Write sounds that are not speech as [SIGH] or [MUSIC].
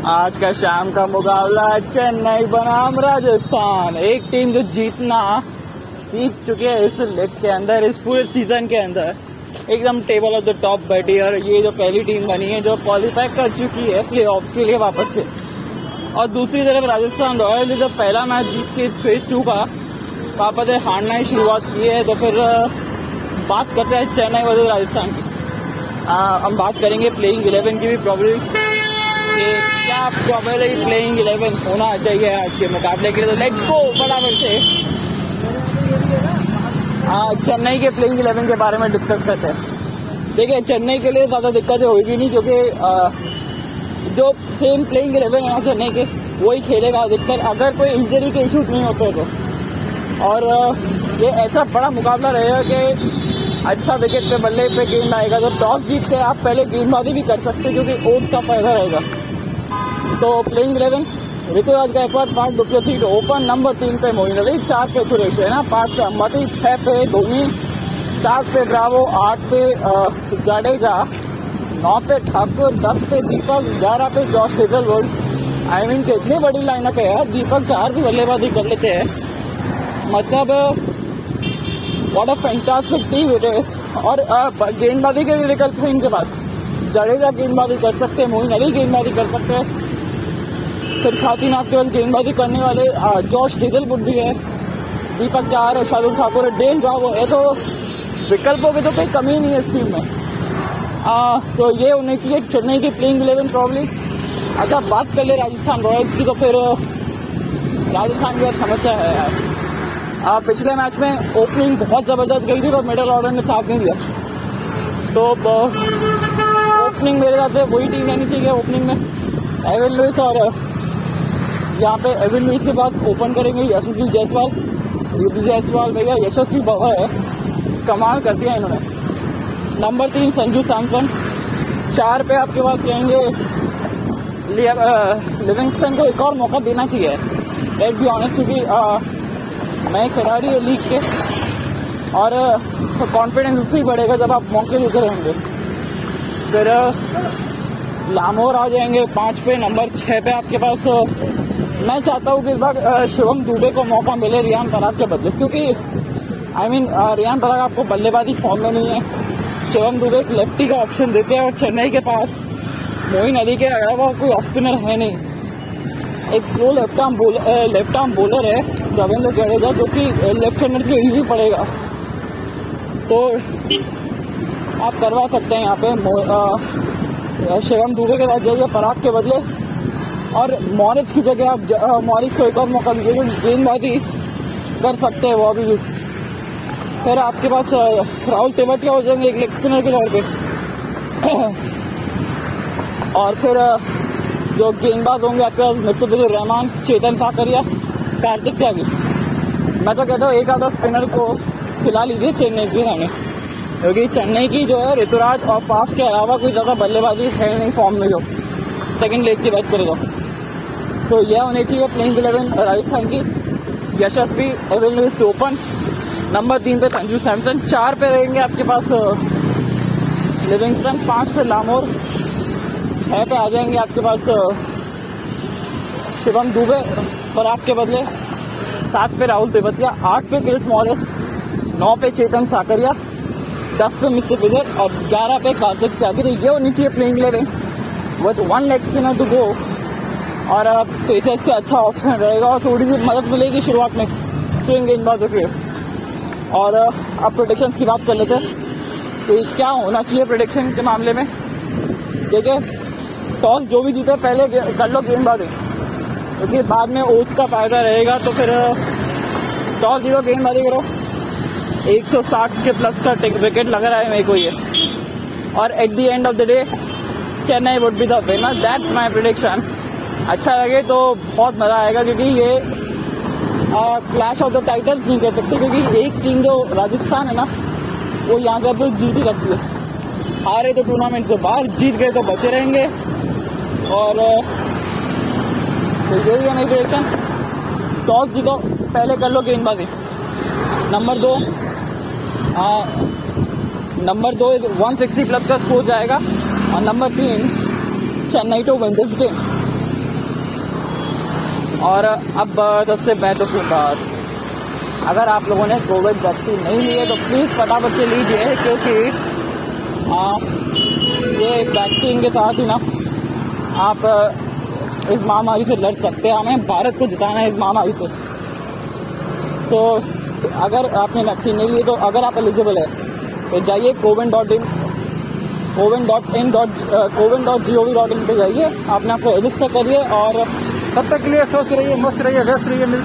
आज का शाम का मुकाबला चेन्नई बनाम राजस्थान। एक टीम जो जीतना सीख चुके हैं इस लेग के अंदर, इस पूरे सीज़न के अंदर। एकदम टेबल ऑफ़ द टॉप बैठी है और ये जो पहली टीम बनी है, जो क्वालिफाई कर चुकी है प्ले के लिए वापस से। और दूसरी तरफ़ राजस्थान रॉयल जो पहला मैच जीत के फ़ेज़ टू का वापस हारना ही शुरुआत की है तो फिर बात करते हैं चेन्नई वर्सेज राजस्थान की। हम बात करेंगे प्लेइंग इलेवन की भी प्रॉब्लम कि क्या प्रॉबेबली प्लेइंग इलेवन होना चाहिए आज के मुकाबले के लिए तो लेट्स गो फटाफट से। चेन्नई के प्लेइंग इलेवन के बारे में डिस्कस करते हैं। देखिए, चेन्नई के लिए ज़्यादा दिक्कतें होगी नहीं, क्योंकि जो सेम प्लेइंग इलेवन है चेन्नई के, वही खेलेगा अधिकतर, अगर कोई इंजरी के इशूज नहीं होते तो। और ये ऐसा बड़ा मुकाबला रहेगा कि अच्छा विकेट पे बल्ले पे गेंद आएगा तो टॉस जीत के आप पहले गेंदबाजी भी कर सकते हैं, क्योंकि ओस का फ़ायदा रहेगा। तो प्लेइंग इलेवन ऋतुराज गायकवाड़ पाँच डुप्लेसी ओपन नंबर तीन पे मोइन अली, चार पे सुरेश रैना, पाँच पे अम्बाती छह पे धोनी सात पे ब्रावो, आठ पे जाडेजा, नौ पे ठाकुर, दस पे दीपक, ग्यारह पे जॉस हेजलवुड आई मीन के इतनी बड़ी लाइनअप है यार, दीपक चार भी बल्लेबाजी कर लेते हैं। मतलब what a fantastic team it is और गेंदबाजी के भी विकल्प है इनके पास। जडेजा गेंदबाजी कर सकते हैं मोइन अली गेंदबाजी कर सकते हैं। फिर साथ ही नाथ केवल गेंदबाजी करने वाले जॉश हेजलवुड भी है। दीपक चार है शाहरुख ठाकुर है डेल राव है। तो विकल्पों की तो कोई कमी नहीं है इस टीम में। आ, तो ये होनी चाहिए चेन्नई की प्लेइंग इलेवन प्रॉब्लम अच्छा बात कर ले राजस्थान रॉयल्स की तो फिर राजस्थान की समस्या है यार। आ, पिछले मैच में ओपनिंग बहुत ज़बरदस्त गई थी और मिडल ऑर्डर ने साथ नहीं दिया। तो ओपनिंग मेरे हिसाब से वही टीम रहनी चाहिए ओपनिंग में। एविन लुइस और यहाँ पे एविन लुइस के बाद ओपन करेंगे, यशस्वी जायसवाल युद्धि जायसवाल, भैया यशस्वी बाबा है। कमाल कर दिया इन्होंने। नंबर तीन, संजू सैमसन। चार पे आपके पास रहेंगे। लिविंगस्टन को एक और मौका देना चाहिए। लेट बी ऑनेस्ट क्योंकि नए खिलाड़ी है लीग के। और कॉन्फिडेंस उससे ही बढ़ेगा जब आप मौके देते रहेंगे। फिर लामोर आ जाएँगे। पाँच पे नंबर छः पे आपके पास मैं चाहता हूँ कि इस बार शिवम दुबे को मौका मिले रियान पराग के बदले, क्योंकि आई मीन रियान पराग आपको बल्लेबाजी फॉर्म में नहीं है। शिवम दुबे एक लेफ्टी का ऑप्शन देते हैं और चेन्नई के पास मोइन अली के अलावा कोई ऑफ़ स्पिनर है नहीं। एक slow left arm bowler left arm bowler है, रविंद्र जडेजा, जो कि लेफ़्ट हैंडर से इजी पड़ेगा। तो आप करवा सकते हैं यहाँ पे शिवम दुबे के साथ जाइए पराग के बदले। और मॉरिस की जगह आप मॉरिस को एक और मौका दीजिए गेंदबाजी कर सकते हैं वो अभी भी। फिर आपके पास राहुल तेवटिया हो जाएँगे एक लेग स्पिनर के तौर पे? [COUGHS] और फिर जो गेंदबाज होंगे आपके पास मुस्तफिजुर रहमान, चेतन साकरिया, कार्तिक त्यागी। मैं तो कहता हूँ, एक आधा स्पिनर को खिला लीजिए चेन्नई के सामने क्योंकि चेन्नई की जो है ऋतुराज और फाफ के अलावा कोई ज़्यादा बल्लेबाजी है नहीं फॉर्म में जो। सेकंड लेग की बात करें तो यह होनी चाहिए प्लेइंग इलेवन राजस्थान की यशस्वी एविल ओपन नंबर तीन पे संजू सैमसन, चार पे रहेंगे आपके पास लिविंगस्टन पाँच पे लामोर छः पे आ जाएँगे आपके पास शिवम दुबे पर आपके बदले सात पे राहुल तेवतिया आठ पे क्रिस मॉरिस, नौ पे चेतन साकरिया, दस पे मिस्टर विजय, और ग्यारह पे कार्तिक त्यागी। तो ये होनी चाहिए playing eleven with one leg spinner to go और पेसर्स का अच्छा ऑप्शन रहेगा और थोड़ी सी मदद मिलेगी शुरुआत में। स्विंग गेंदबाजों के। और अब प्रोडिक्शन की बात कर लेते हैं। तो क्या होना चाहिए प्रोडिक्शन के मामले में? देखिए टॉस जो भी जीते, पहले कर लो गेंदबाजी क्योंकि तो बाद में ओस का फ़ायदा रहेगा तो फिर टॉस ज़ीरो गेंदबाजी करो। 160 के प्लस का विकेट लग रहा है मेरे को ये। और at the end of the day Chennai would be the winner. That's my prediction अच्छा लगे तो बहुत मज़ा आएगा क्योंकि ये क्लैश ऑफ़ द टाइटल्स नहीं कह सकते क्योंकि एक टीम जो राजस्थान है ना, वो यहाँ का तो जीत ही रखती है। हारे तो टूर्नामेंट से बाहर, जीत गए तो बचे रहेंगे। और तो यही है मेरी प्रोडिक्शन टॉस जीतो, पहले कर लो गेंदबाजी नंबर दो। नंबर दो 160 प्लस का स्कोर जाएगा। और नंबर तीन चेन्नई टू गेम और अब सबसे महत्वपूर्ण बात। अगर आप लोगों ने कोविड वैक्सीन नहीं ली है तो प्लीज़ फटाफट से लीजिए क्योंकि आ, ये वैक्सीन के साथ ही ना आप इस महामारी से लड़ सकते हैं। हमें भारत को जिताना है इस महामारी से। तो अगर आपने वैक्सीन नहीं ली तो अगर आप एलिजिबल है तो जाइए CoWIN dot in CoWIN dot in dot CoWIN dot G O V dot in पर जाइए। आपने आपको रजिस्टर करिए और तब तक के लिए स्वस्थ रहिए मस्त रहिए, व्यस्त रहिए